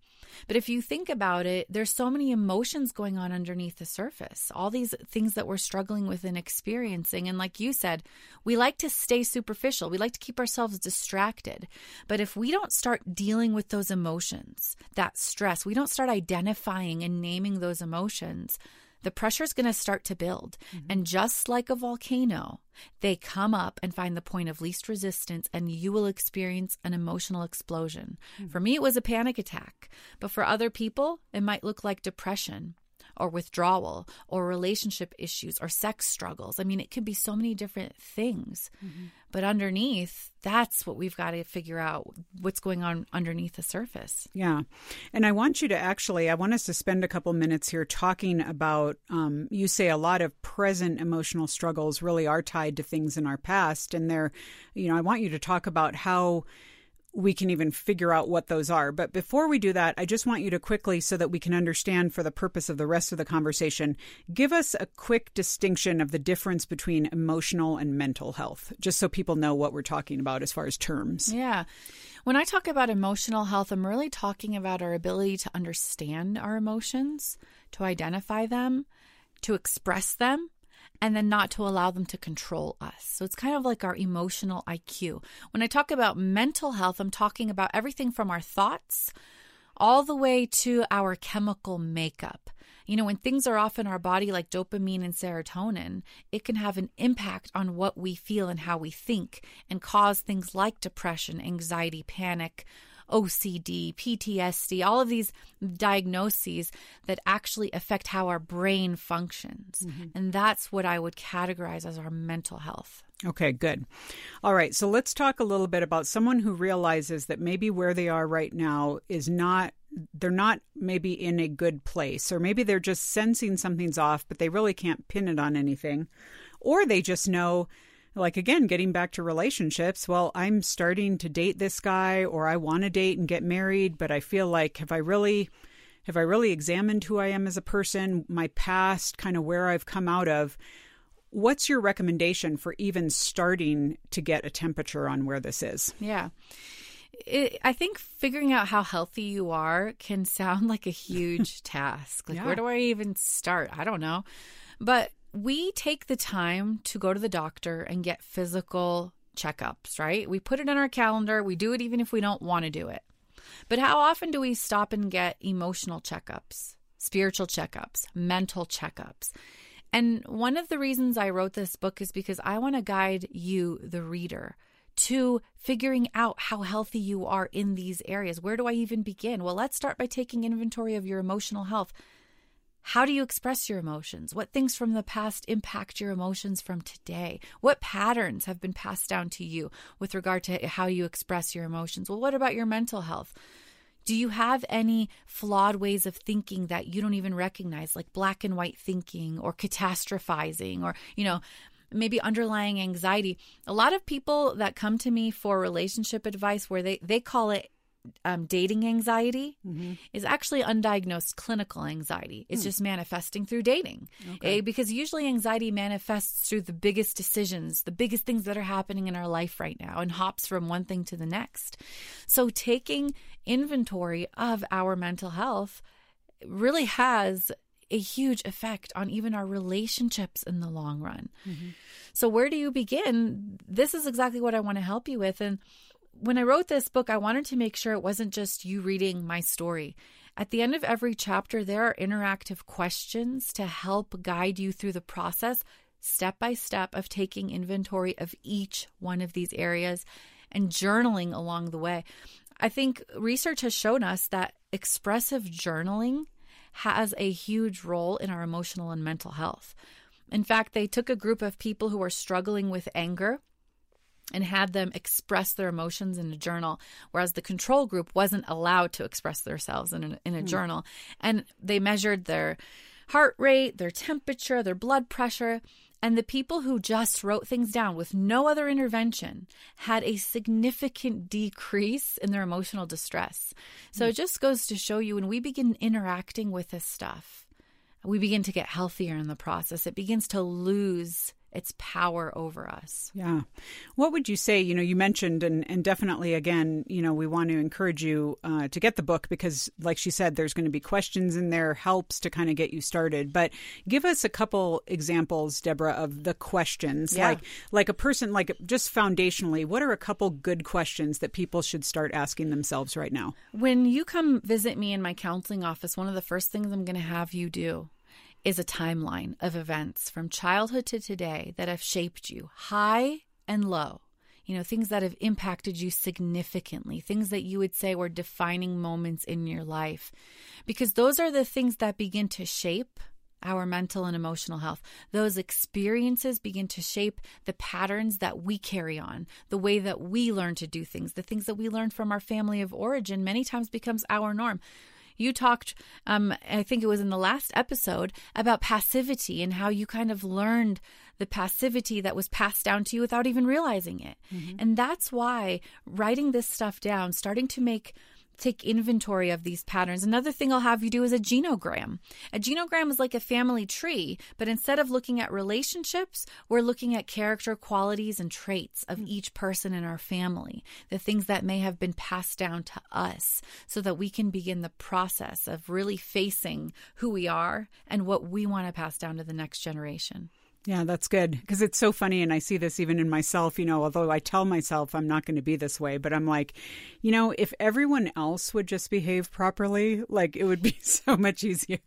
F: But if you think about it, there's so many emotions going on underneath the surface, all these things that we're struggling with and experiencing. And like you said, we like to stay superficial, we like to keep ourselves distracted. But if we don't start dealing with those emotions, that stress, we don't start identifying and naming those emotions, the pressure is going to start to build. Mm-hmm. And just like a volcano, they come up and find the point of least resistance, and you will experience an emotional explosion. Hmm. For me, it was a panic attack, but for other people, it might look like depression or withdrawal or relationship issues or sex struggles. I mean, it could be so many different things. But underneath, that's what we've got to figure out what's going on underneath the surface.
A: Yeah. And I want you to actually, I want us to spend a couple minutes here talking about, um, you say a lot of present emotional struggles really are tied to things in our past. And they're, you know, I want you to talk about how we can even figure out what those are. But before we do that, I just want you to quickly, so that we can understand for the purpose of the rest of the conversation, give us a quick distinction of the difference between emotional and mental health, just so people know what we're talking about as far as terms.
F: Yeah. When I talk about emotional health, I'm really talking about our ability to understand our emotions, to identify them, to express them, and then not to allow them to control us. So it's kind of like our emotional IQ. When I talk about mental health, I'm talking about everything from our thoughts all the way to our chemical makeup. You know, when things are off in our body, like dopamine and serotonin, it can have an impact on what we feel and how we think and cause things like depression, anxiety, panic, OCD, PTSD, all of these diagnoses that actually affect how our brain functions. Mm-hmm. And that's what I would categorize as our mental health.
A: Okay, good. All right, so let's talk a little bit about someone who realizes that maybe where they are right now is not they're not maybe in a good place or maybe they're just sensing something's off but they really can't pin it on anything or they just know like again getting back to relationships well i'm starting to date this guy or i want to date and get married but i feel like have i really have i really examined who i am as a person my past kind of where i've come out of what's your recommendation for even starting to get a temperature on where this is
F: Yeah. It, I think figuring out how healthy you are can sound *laughs* like a huge task. Like,
A: Yeah.
F: where do I even start? I don't know. But we take the time to go to the doctor and get physical checkups, right? We put it in our calendar. We do it even if we don't want to do it. But how often do we stop and get emotional checkups, spiritual checkups, mental checkups? And one of the reasons I wrote this book is because I want to guide you, the reader, to figuring out how healthy you are in these areas. Where do I even begin? Well, let's start by taking inventory of your emotional health. How do you express your emotions? What things from the past impact your emotions from today? What patterns have been passed down to you with regard to how you express your emotions? Well, what about your mental health? Do you have any flawed ways of thinking that you don't even recognize, like black and white thinking or catastrophizing or, you know, maybe underlying anxiety? A lot of people that come to me for relationship advice where they, they call it um, dating anxiety is actually undiagnosed clinical anxiety. It's just manifesting through dating. Eh, because usually anxiety manifests through the biggest decisions, the biggest things that are happening in our life right now, and hops from one thing to the next. So taking inventory of our mental health really has a huge effect on even our relationships in the long run. So, where do you begin? This is exactly what I want to help you with. And when I wrote this book, I wanted to make sure it wasn't just you reading my story. At the end of every chapter, there are interactive questions to help guide you through the process, step by step, of taking inventory of each one of these areas and journaling along the way. I think research has shown us that expressive journaling has a huge role in our emotional and mental health. In fact, they took a group of people who were struggling with anger and had them express their emotions in a journal, whereas the control group wasn't allowed to express themselves in a, in a hmm. journal. And they measured their heart rate, their temperature, their blood pressure. And the people who just wrote things down with no other intervention had a significant decrease in their emotional distress. So hmm. it just goes to show you when we begin interacting with this stuff, we begin to get healthier in the process. It begins to lose its power over us.
A: Yeah. What would you say? You know, you mentioned, and, and definitely again, you know, we want to encourage you uh, to get the book because, like she said, there's going to be questions in there, helps to kind of get you started. But give us a couple examples, Debra, of the questions.
F: Yeah.
A: Like, like a person, like just foundationally, what are a couple good questions that people should start asking themselves right now?
F: When you come visit me in my counseling office, one of the first things I'm going to have you do is a timeline of events from childhood to today that have shaped you, high and low. you know, things that have impacted you significantly, things that you would say were defining moments in your life. Because those are the things that begin to shape our mental and emotional health. Those experiences begin to shape the patterns that we carry on, the way that we learn to do things, the things that we learn from our family of origin many times becomes our norm. You talked, um, I think it was in the last episode, about passivity and how you kind of learned the passivity that was passed down to you without even realizing it. And that's why writing this stuff down, starting to make take inventory of these patterns. Another thing I'll have you do is a genogram. A genogram is like a family tree, but instead of looking at relationships, we're looking at character qualities and traits of hmm. each person in our family, the things that may have been passed down to us, so that we can begin the process of really facing who we are and what we want to pass down to the next generation.
A: Yeah, that's good because it's so funny. And I see this even in myself, you know, although I tell myself I'm not going to be this way, but I'm like, you know, if everyone else would just behave properly, like it would be *laughs* so much easier.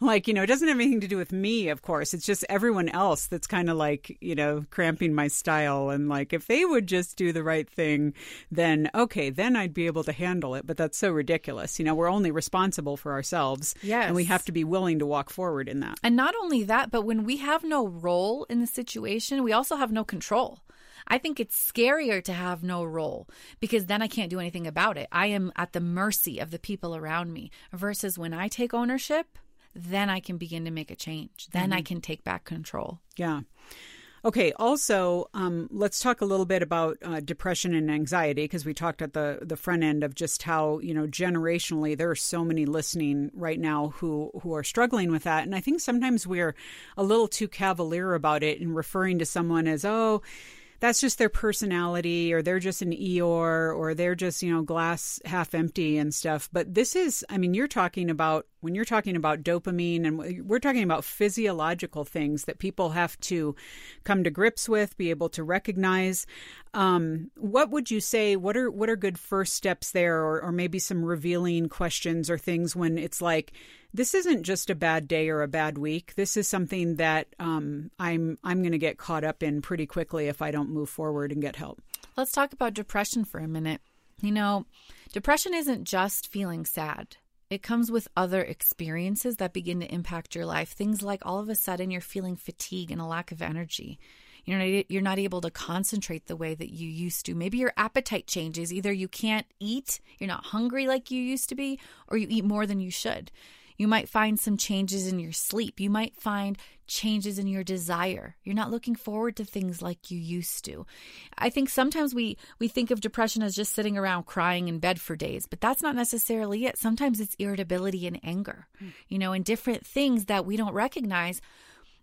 A: like, you know, it doesn't have anything to do with me, of course. It's just everyone else that's kind of like, you know, cramping my style. And like, if they would just do the right thing, then okay, then I'd be able to handle it. But that's so ridiculous. You know, we're only responsible for ourselves.
F: Yes.
A: And we have to be willing to walk forward in that.
F: And not only that, but when we have no role in the situation, we also have no control. I think it's scarier to have no role because then I can't do anything about it. I am at the mercy of the people around me versus when I take ownership, then I can begin to make a change. Then I mm-hmm. can take back control.
A: Yeah. Okay. Also, um, let's talk a little bit about uh, depression and anxiety because we talked at the the front end of just how you know generationally there are so many listening right now who who are struggling with that, and I think sometimes we're a little too cavalier about it and referring to someone as oh that's just their personality or they're just an Eeyore or they're just, you know, glass half empty and stuff. But this is, I mean, you're talking about, when you're talking about dopamine and we're talking about physiological things that people have to come to grips with, be able to recognize. Um, what would you say? What are, what are good first steps there or, or maybe some revealing questions or things when it's like, this isn't just a bad day or a bad week. This is something that um, I'm I'm going to get caught up in pretty quickly if I don't move forward and get help.
F: Let's talk about depression for a minute. You know, depression isn't just feeling sad. It comes with other experiences that begin to impact your life. Things like all of a sudden you're feeling fatigue and a lack of energy. You're not, you're not able to concentrate the way that you used to. Maybe your appetite changes. Either you can't eat, you're not hungry like you used to be, or you eat more than you should. You might find some changes in your sleep. You might find changes in your desire. You're not looking forward to things like you used to. I think sometimes we we think of depression as just sitting around crying in bed for days, but that's not necessarily it. Sometimes it's irritability and anger. You know, and different things that we don't recognize.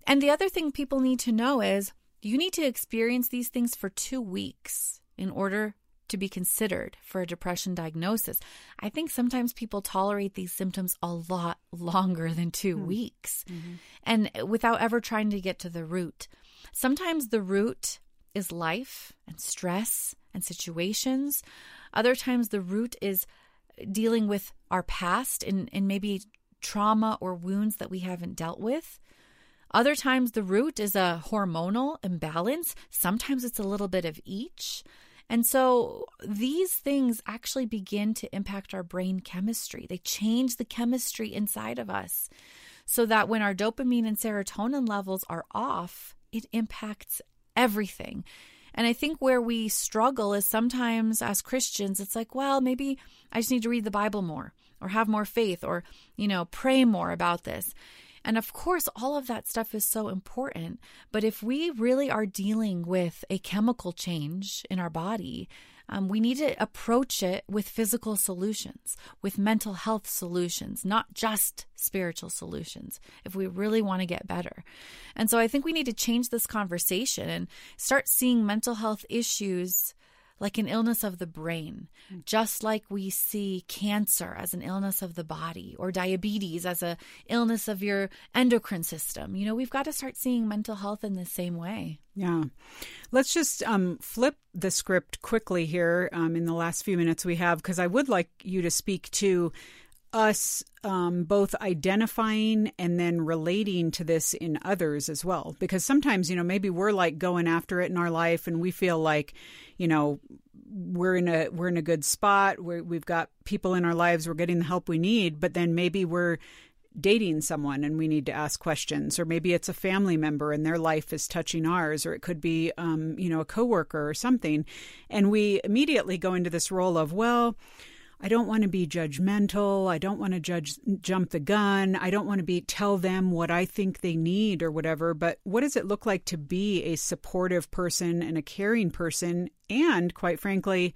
F: And the other thing people need to know is you need to experience these things for 2 weeks in order to be considered for a depression diagnosis. I think sometimes people tolerate these symptoms a lot *laughs* longer than 2 hmm. weeks mm-hmm. and without ever trying to get to the root. Sometimes the root is life and stress and situations. Other times the root is dealing with our past and, and maybe trauma or wounds that we haven't dealt with. Other times the root is a hormonal imbalance. Sometimes it's a little bit of each. And so these things actually begin to impact our brain chemistry. They change the chemistry inside of us so that when our dopamine and serotonin levels are off, it impacts everything. And I think where we struggle is sometimes as Christians, it's like, well, maybe I just need to read the Bible more or have more faith or, you know, pray more about this. And of course, all of that stuff is so important. But if we really are dealing with a chemical change in our body, um, we need to approach it with physical solutions, with mental health solutions, not just spiritual solutions, if we really want to get better. And so I think we need to change this conversation and start seeing mental health issues like an illness of the brain, just like we see cancer as an illness of the body or diabetes as a illness of your endocrine system. You know, we've got to start seeing mental health in the same way.
A: Yeah. Let's just um, flip the script quickly here um, in the last few minutes we have, because I would like you to speak to us um, both identifying and then relating to this in others as well. Because sometimes, you know, maybe we're like going after it in our life and we feel like, you know, we're in a we're in a good spot. We're, we've got people in our lives. We're getting the help we need. But then maybe we're dating someone and we need to ask questions or maybe it's a family member and their life is touching ours or it could be um, you know a coworker or something and we immediately go into this role of well I don't want to be judgmental. I don't want to judge jump the gun. I don't want to be tell them what I think they need or whatever, but what does it look like to be a supportive person and a caring person and quite frankly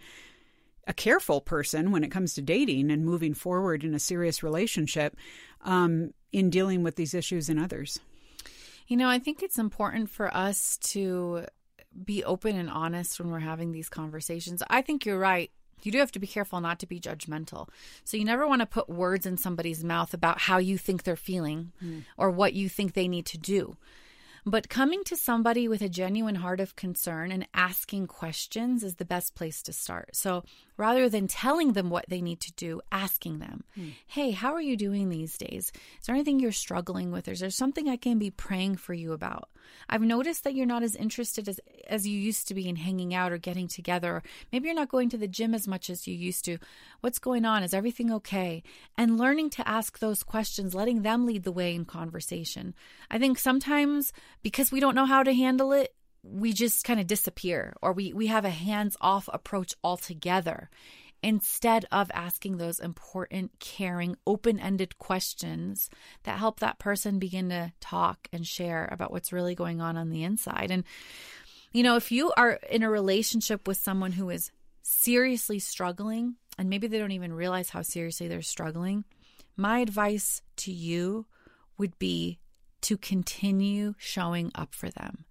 A: a careful person when it comes to dating and moving forward in a serious relationship um, in dealing with these issues in others?
F: You know, I think it's important for us to be open and honest when we're having these conversations. I think you're right. You do have to be careful not to be judgmental. So you never want to put words in somebody's mouth about how you think they're feeling hmm. or what you think they need to do. But coming to somebody with a genuine heart of concern and asking questions is the best place to start. So rather than telling them what they need to do, asking them, hmm. hey, how are you doing these days? Is there anything you're struggling with? Is there something I can be praying for you about? I've noticed that you're not as interested as, as you used to be in hanging out or getting together. Maybe you're not going to the gym as much as you used to. What's going on? Is everything okay? And learning to ask those questions, letting them lead the way in conversation. I think sometimes because we don't know how to handle it, we just kind of disappear or we, we have a hands off approach altogether instead of asking those important, caring, open ended questions that help that person begin to talk and share about what's really going on on the inside. And, you know, if you are in a relationship with someone who is seriously struggling, and maybe they don't even realize how seriously they're struggling, my advice to you would be to continue showing up for them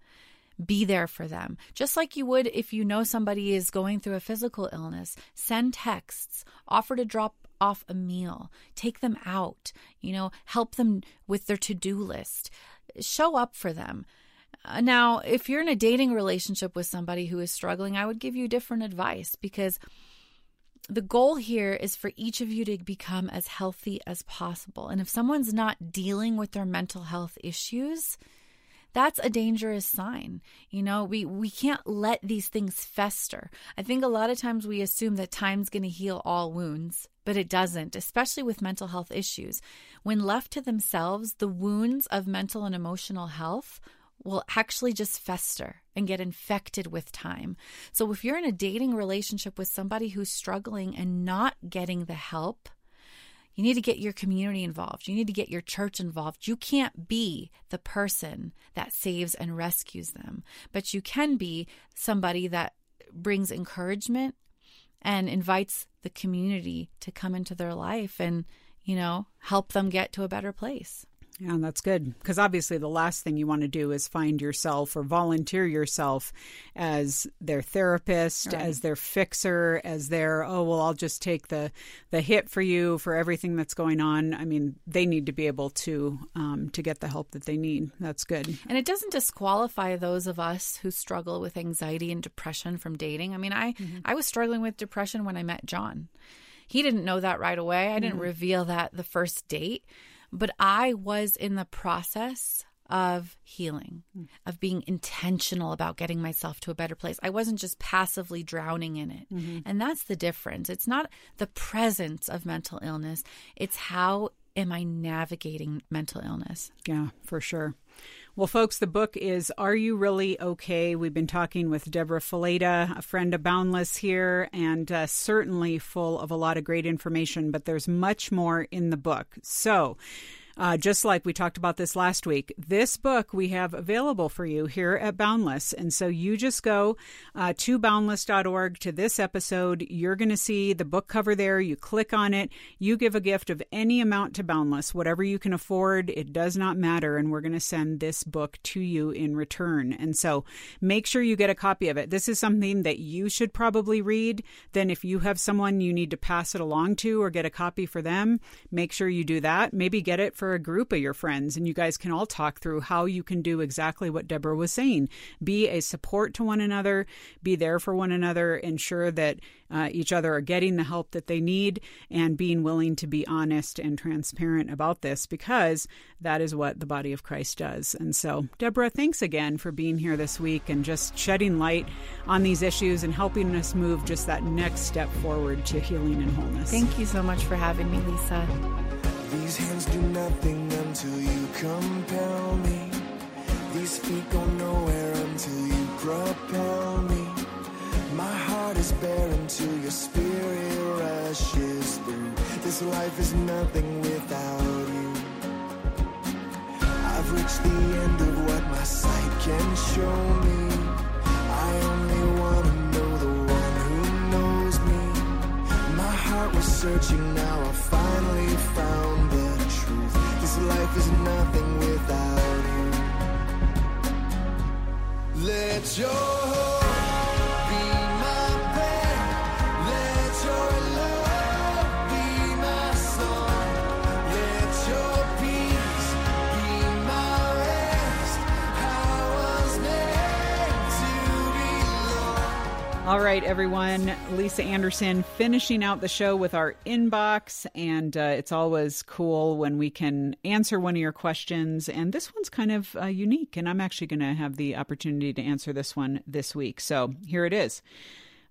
F: be there for them. Just like you would if you know somebody is going through a physical illness, send texts, offer to drop off a meal, take them out, you know, help them with their to do list, show up for them. Uh, Now, if you're in a dating relationship with somebody who is struggling, I would give you different advice because the goal here is for each of you to become as healthy as possible. And if someone's not dealing with their mental health issues, that's a dangerous sign. You know, we we can't let these things fester. I think a lot of times we assume that time's going to heal all wounds, but it doesn't, especially with mental health issues. When left to themselves, the wounds of mental and emotional health will actually just fester and get infected with time. So if you're in a dating relationship with somebody who's struggling and not getting the help, you need to get your community involved. You need to get your church involved. You can't be the person that saves and rescues them, but you can be somebody that brings encouragement and invites the community to come into their life and, you know, help them get to a better place.
A: Yeah, that's good. Because obviously, the last thing you want to do is find yourself or volunteer yourself as their therapist,
F: Right.
A: as their fixer, as their oh well, I'll just take the the hit for you for everything that's going on. I mean, they need to be able to um, to get the help that they need. That's good.
F: And it doesn't disqualify those of us who struggle with anxiety and depression from dating. I mean, I I was struggling with depression when I met John. He didn't know that right away. I didn't reveal that the first date, but I was in the process of healing, of being intentional about getting myself to a better place. I wasn't just passively drowning in it. Mm-hmm. And that's the difference. It's not the presence of mental illness, it's how am I navigating mental illness.
A: Yeah, for sure. Well, folks, the book is Are You Really Okay? We've been talking with Debra Fileta, a friend of Boundless here, and uh, certainly full of a lot of great information, but there's much more in the book. So, uh, just like we talked about this last week, this book we have available for you here at Boundless. And so you just go uh, to boundless.org to this episode. You're going to see the book cover there. You click on it. You give a gift of any amount to Boundless, whatever you can afford. It does not matter. And we're going to send this book to you in return. And so make sure you get a copy of it. This is something that you should probably read. Then, if you have someone you need to pass it along to or get a copy for them, make sure you do that. Maybe get it for for a group of your friends and you guys can all talk through how you can do exactly what Debra was saying. Be a support to one another, be there for one another, ensure that uh, each other are getting the help that they need, and being willing to be honest and transparent about this because that is what the body of Christ does. And so, Debra, thanks again for being here this week and just shedding light on these issues and helping us move just that next step forward to healing and wholeness.
F: Thank you so much for having me, Lisa.
E: These hands do nothing until you compel me. These feet go nowhere until you propel me. My heart is bare until your spirit rushes through. This life is nothing without you. I've reached the end of what my sight can show me. Was searching, now I finally found the truth. This life is nothing without you. Let your
A: All right, everyone. Lisa Anderson finishing out the show with our inbox. And uh, it's always cool when we can answer one of your questions. And this one's kind of uh, unique. And I'm actually going to have the opportunity to answer this one this week. So here it is.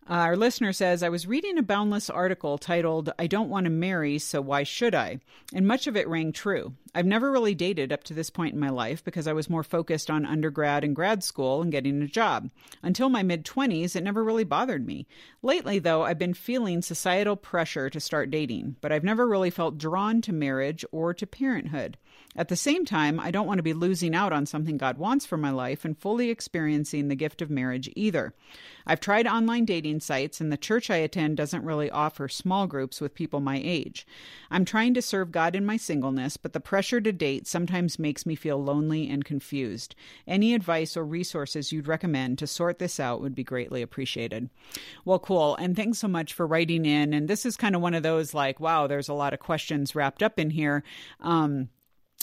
A: Uh, our listener says, I was reading a Boundless article titled, I Don't Want to Marry, So Why Should I? And much of it rang true. I've never really dated up to this point in my life because I was more focused on undergrad and grad school and getting a job. Until my mid 20s, it never really bothered me. Lately, though, I've been feeling societal pressure to start dating, but I've never really felt drawn to marriage or to parenthood. At the same time, I don't want to be losing out on something God wants for my life and fully experiencing the gift of marriage either. I've tried online dating sites, and the church I attend doesn't really offer small groups with people my age. I'm trying to serve God in my singleness, but the pressure to date sometimes makes me feel lonely and confused. Any advice or resources you'd recommend to sort this out would be greatly appreciated. Well, cool. And thanks so much for writing in. And this is kind of one of those like, wow, there's a lot of questions wrapped up in here. Um,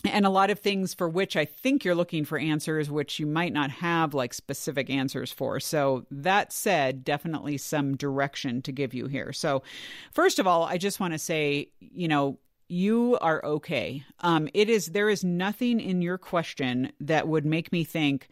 A: and a lot of things for which I think you're looking for answers, which you might not have like specific answers for. So, that said, definitely some direction to give you here. So, first of all, I just want to say, you know, you are okay. Um, it is there is nothing in your question that would make me think,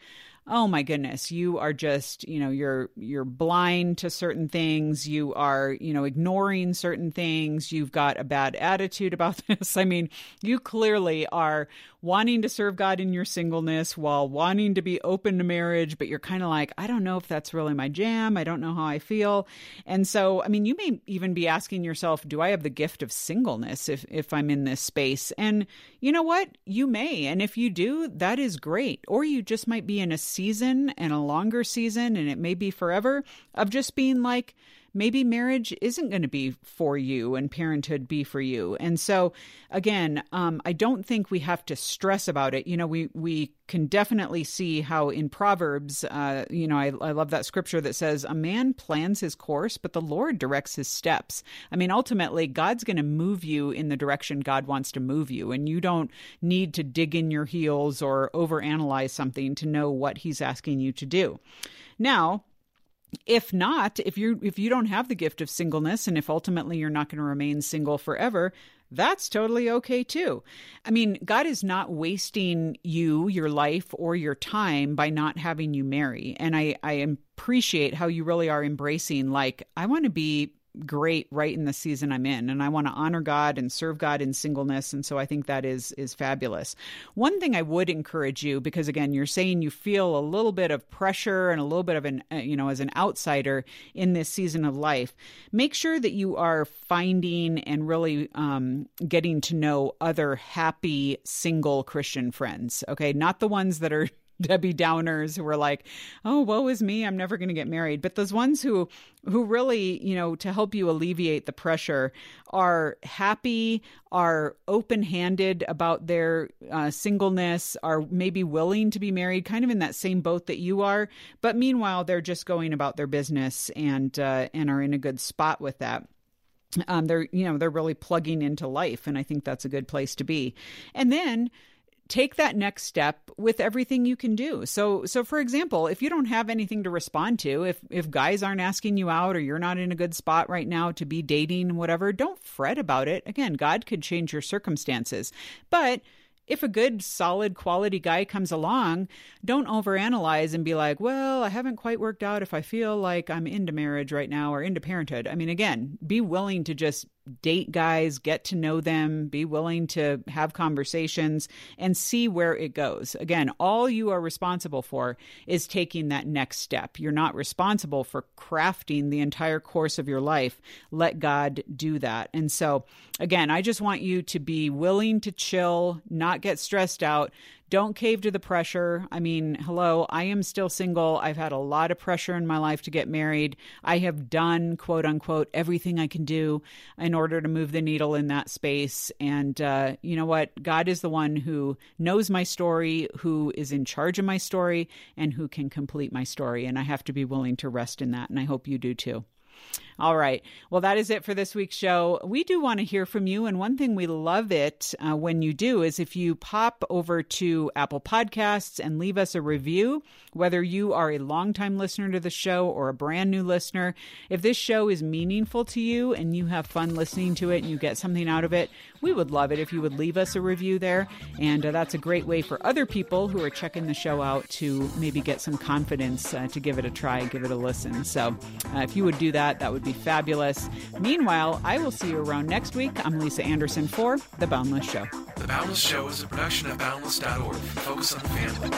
A: oh my goodness you are just you know you're you're blind to certain things. You are you know ignoring certain things. You've got a bad attitude about *laughs* this. I mean you clearly are wanting to serve god in your singleness while wanting to be open to marriage but you're kind of like i don't know if that's really my jam. I don't know how i feel. And so i mean you may even be asking yourself do i have the gift of singleness if if i'm in this space? And you know what? You may. And if you do that is great. Or you just might be in a season and a longer season, and it may be forever, of just being like, maybe marriage isn't going to be for you and parenthood be for you. And so, again, um, I don't think we have to stress about it. You know, we we can definitely see how in Proverbs, uh, you know, I, I love that scripture that says, "A man plans his course, but the Lord directs his steps." I mean, ultimately, God's going to move you in the direction God wants to move you, and you don't need to dig in your heels or overanalyze something to know what He's asking you to do. Now, if not if you if you don't have the gift of singleness and if ultimately you're not going to remain single forever that's totally okay too. I mean, God is not wasting you, your life, or your time by not having you marry. And I, I appreciate how you really are embracing, like, I want to be great right in the season I'm in and I want to honor God and serve God in singleness and so I think that is is fabulous. One thing I would encourage you because again you're saying you feel a little bit of pressure and a little bit of an uh, you know as an outsider in this season of life make sure that you are finding and really um, getting to know other happy single Christian friends okay not the ones that are Debbie Downers who were like, "Oh, woe is me, I'm never going to get married." But those ones who who really, you know, to help you alleviate the pressure are happy, are open-handed about their uh, singleness, are maybe willing to be married, kind of in that same boat that you are, but meanwhile they're just going about their business and uh, and are in a good spot with that. um, they're you know they're really plugging into life and i think that's a good place to be and then take that next step with everything you can do. So so for example if you don't have anything to respond to if if guys aren't asking you out or you're not in a good spot right now to be dating whatever don't fret about it. Again god could change your circumstances. But if a good, solid, quality guy comes along, don't overanalyze and be like, well, I haven't quite worked out if I feel like I'm into marriage right now or into parenthood. I mean, again, be willing to just date guys, get to know them, be willing to have conversations and see where it goes. Again, all you are responsible for is taking that next step. You're not responsible for crafting the entire course of your life. Let God do that. And so, again, I just want you to be willing to chill, not get stressed out, don't cave to the pressure. I mean, hello, I am still single. I've had a lot of pressure in my life to get married. I have done, quote unquote, everything I can do in order to move the needle in that space. And uh, you know what? God is the one who knows my story, who is in charge of my story, and who can complete my story. And I have to be willing to rest in that. And I hope you do too. All right. Well, that is it for this week's show. We do want to hear from you. And one thing we love it uh, when you do is if you pop over to Apple Podcasts and leave us a review, whether you are a longtime listener to the show or a brand new listener. If this show is meaningful to you and you have fun listening to it and you get something out of it, we would love it if you would leave us a review there. And uh, that's a great way for other people who are checking the show out to maybe get some confidence uh, to give it a try, give it a listen. So uh, if you would do that, that would be fabulous. Meanwhile, I will see you around next week. I'm Lisa Anderson for The Boundless Show.
G: The Boundless Show is a production of Boundless.org. Focus on the family.